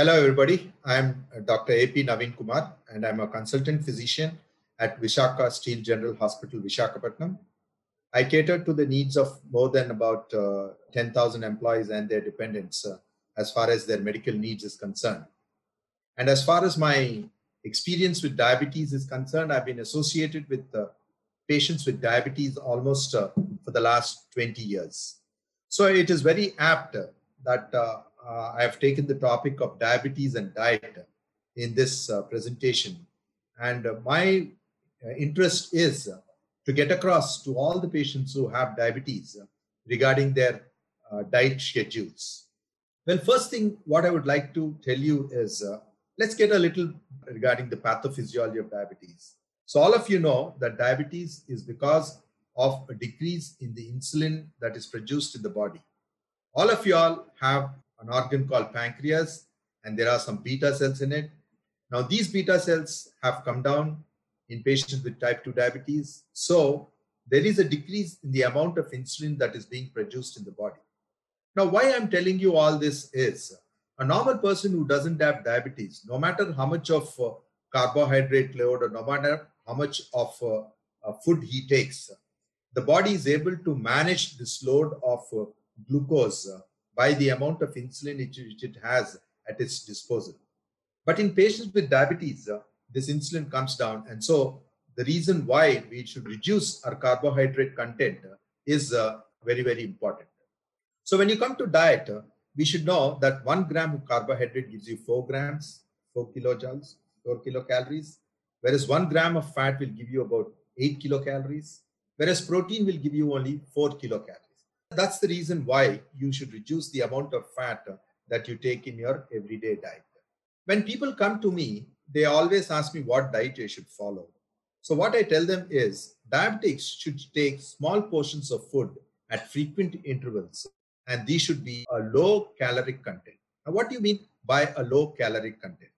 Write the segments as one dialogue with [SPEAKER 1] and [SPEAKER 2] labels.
[SPEAKER 1] Hello, everybody. I'm Dr. A.P. Naveen Kumar, and I'm a consultant physician at Vishaka Steel General Hospital, Vishakhapatnam. I cater to the needs of more than about uh, 10,000 employees and their dependents uh, as far as their medical needs is concerned. And as far as my experience with diabetes is concerned, I've been associated with uh, patients with diabetes almost uh, for the last 20 years. So it is very apt that uh, uh, I have taken the topic of diabetes and diet in this uh, presentation. And uh, my uh, interest is uh, to get across to all the patients who have diabetes regarding their diet schedules. Well, first thing, what I would like to tell you is let's get a little regarding the pathophysiology of diabetes. So, all of you know that diabetes is because of a decrease in the insulin that is produced in the body. All of you all have an organ called pancreas, and there are some beta cells in it. Now, these beta cells have come down in patients with type 2 diabetes. So, there is a decrease in the amount of insulin that is being produced in the body. Now, why I'm telling you all this is a normal person who doesn't have diabetes, no matter how much of uh, carbohydrate load or no matter how much of uh, uh, food he takes, the body is able to manage this load of uh, glucose uh, by the amount of insulin which it has at its disposal. But in patients with diabetes, uh, this insulin comes down. And so the reason why we should reduce our carbohydrate content uh, is uh, very, very important. So when you come to diet, uh, we should know that one gram of carbohydrate gives you four grams, four kilojoules, four kilocalories, whereas one gram of fat will give you about eight kilocalories, whereas protein will give you only four kilocalories. That's the reason why you should reduce the amount of fat that you take in your everyday diet. When people come to me, they always ask me what diet I should follow. So, what I tell them is diabetics should take small portions of food at frequent intervals, and these should be a low caloric content. Now, what do you mean by a low caloric content?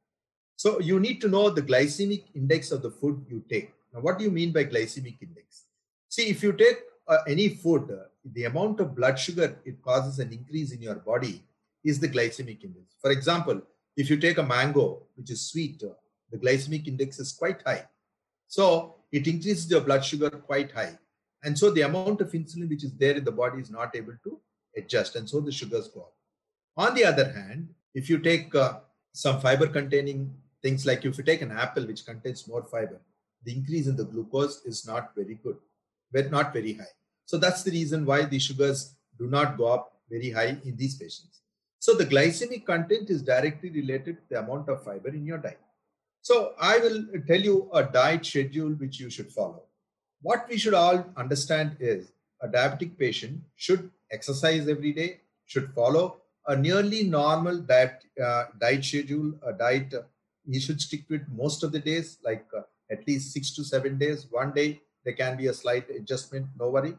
[SPEAKER 1] So, you need to know the glycemic index of the food you take. Now, what do you mean by glycemic index? See, if you take uh, any food, uh, the amount of blood sugar it causes an increase in your body is the glycemic index. For example, if you take a mango, which is sweet, uh, the glycemic index is quite high. So it increases your blood sugar quite high. And so the amount of insulin which is there in the body is not able to adjust. And so the sugars go up. On the other hand, if you take uh, some fiber containing things like if you take an apple which contains more fiber, the increase in the glucose is not very good but not very high. So that's the reason why the sugars do not go up very high in these patients. So the glycemic content is directly related to the amount of fiber in your diet. So I will tell you a diet schedule which you should follow. What we should all understand is a diabetic patient should exercise every day, should follow a nearly normal diet, uh, diet schedule, a diet uh, he should stick to it most of the days, like uh, at least six to seven days. One day there can be a slight adjustment, no worry.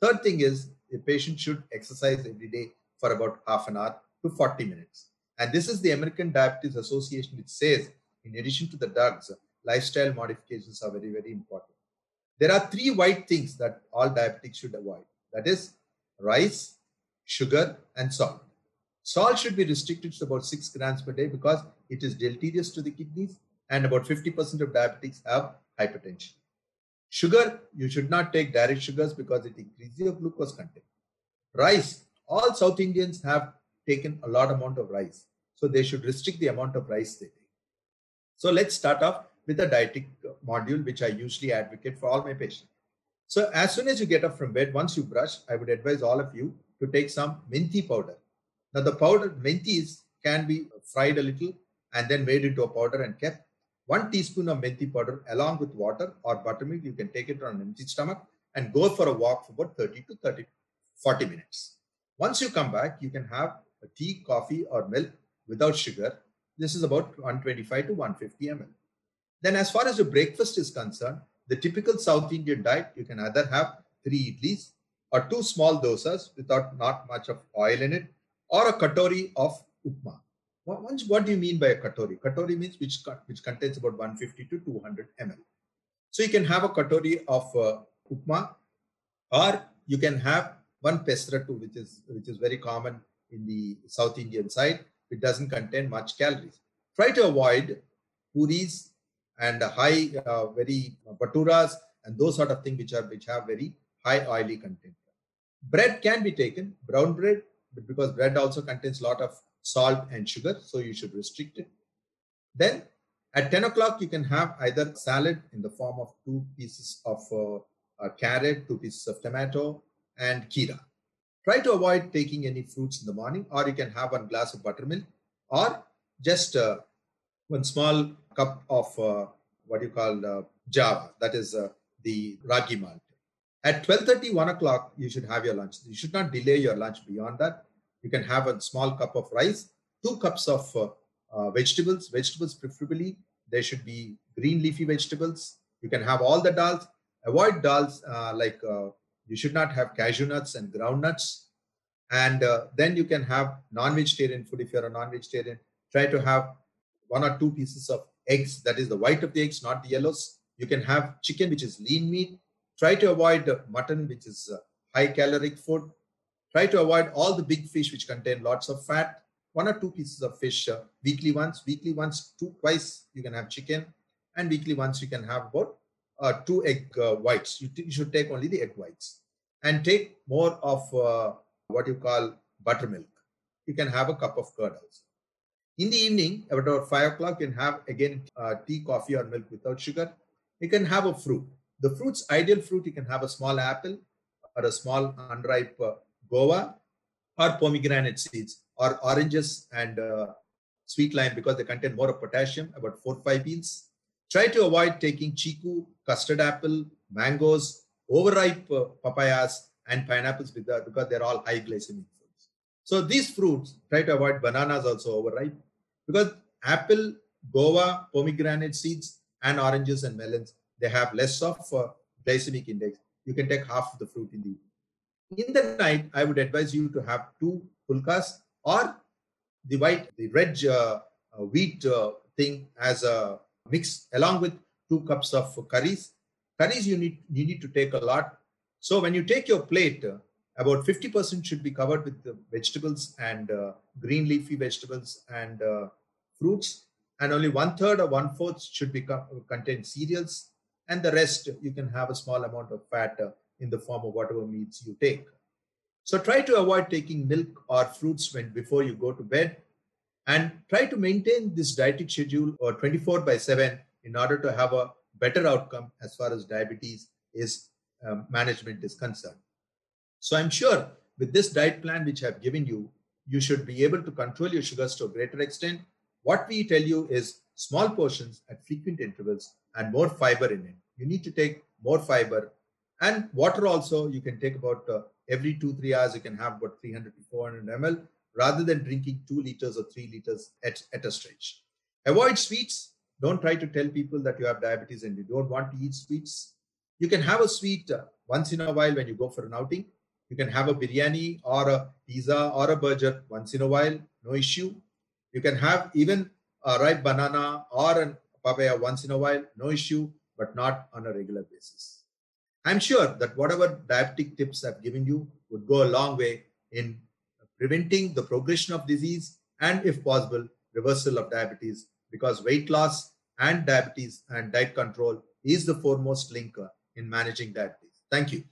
[SPEAKER 1] Third thing is the patient should exercise every day for about half an hour to 40 minutes. And this is the American Diabetes Association, which says, in addition to the drugs, lifestyle modifications are very, very important. There are three white things that all diabetics should avoid that is, rice, sugar, and salt. Salt should be restricted to about 6 grams per day because it is deleterious to the kidneys, and about 50% of diabetics have hypertension. Sugar, you should not take direct sugars because it increases your glucose content. Rice, all South Indians have taken a lot amount of rice. So they should restrict the amount of rice they take. So let's start off with a dietetic module, which I usually advocate for all my patients. So as soon as you get up from bed, once you brush, I would advise all of you to take some menthi powder. Now the powder, menthis can be fried a little and then made into a powder and kept one teaspoon of methi powder along with water or buttermilk. You can take it on an empty stomach and go for a walk for about 30 to 30, 40 minutes. Once you come back, you can have a tea, coffee, or milk without sugar. This is about 125 to 150 ml. Then, as far as your breakfast is concerned, the typical South Indian diet, you can either have three idlis or two small dosas without not much of oil in it, or a katori of upma. What, what do you mean by a katori? Katori means which, which contains about 150 to 200 ml. So you can have a katori of uh, upma or you can have one pesarattu, which is, which is very common in the South Indian side. it doesn't contain much calories. Try to avoid puris and high, uh, very bhaturas and those sort of things which are which have very high oily content. Bread can be taken, brown bread, because bread also contains a lot of salt and sugar, so you should restrict it. Then at 10 o'clock, you can have either salad in the form of two pieces of uh, a carrot, two pieces of tomato, and kira. Try to avoid taking any fruits in the morning, or you can have one glass of buttermilk, or just uh, one small cup of uh, what you call uh, java, that is uh, the ragi malt. At 12.30, 1 o'clock, you should have your lunch. You should not delay your lunch beyond that. You can have a small cup of rice, two cups of uh, uh, vegetables, vegetables preferably. There should be green leafy vegetables. You can have all the dals. Avoid dals uh, like uh, you should not have cashew nuts and ground nuts. And uh, then you can have non-vegetarian food if you're a non-vegetarian. Try to have one or two pieces of eggs. That is the white of the eggs, not the yellows. You can have chicken, which is lean meat. Try to avoid mutton, which is high caloric food. Try to avoid all the big fish, which contain lots of fat one or two pieces of fish uh, weekly once, weekly once, two twice you can have chicken, and weekly once you can have about uh, two egg uh, whites. You, you, should take only the egg whites and take more of uh, what you call buttermilk. You can have a cup of curd also. In the evening, about five o'clock, you can have again uh, tea, coffee, or milk without sugar. You can have a fruit. The fruit's ideal fruit, you can have a small apple or a small unripe uh, guava or pomegranate seeds or oranges and uh, sweet lime because they contain more of potassium, about four five beans. Try to avoid taking chiku, custard apple, mangoes, overripe uh, papayas, and pineapples because they're all high glycemic foods. So these fruits, try to avoid bananas also overripe because apple, guava, pomegranate seeds, and oranges and melons, they have less of uh, glycemic index. You can take half of the fruit in the In the night, I would advise you to have two pulkas or the white, the red uh, uh, wheat uh, thing as a mix along with two cups of curries. Curries you need you need to take a lot. So when you take your plate, uh, about 50% should be covered with vegetables and uh, green leafy vegetables and uh, fruits, and only one third or one fourth should be co- contain cereals, and the rest you can have a small amount of fat in the form of whatever meats you take. So try to avoid taking milk or fruits when before you go to bed and try to maintain this dietetic schedule or 24 by 7 in order to have a better outcome as far as diabetes is um, management is concerned. So I'm sure with this diet plan which I've given you, you should be able to control your sugars to a greater extent. What we tell you is small portions at frequent intervals and more fiber in it. You need to take more fiber and water also you can take about uh, every two, three hours, you can have about 300 to 400 ml rather than drinking two liters or three liters at, at a stretch. Avoid sweets. Don't try to tell people that you have diabetes and you don't want to eat sweets. You can have a sweet uh, once in a while when you go for an outing. You can have a biryani or a pizza or a burger once in a while, no issue. You can have even a ripe banana or a papaya once in a while, no issue, but not on a regular basis. I'm sure that whatever diabetic tips I've given you would go a long way in preventing the progression of disease and, if possible, reversal of diabetes because weight loss and diabetes and diet control is the foremost link in managing diabetes. Thank you.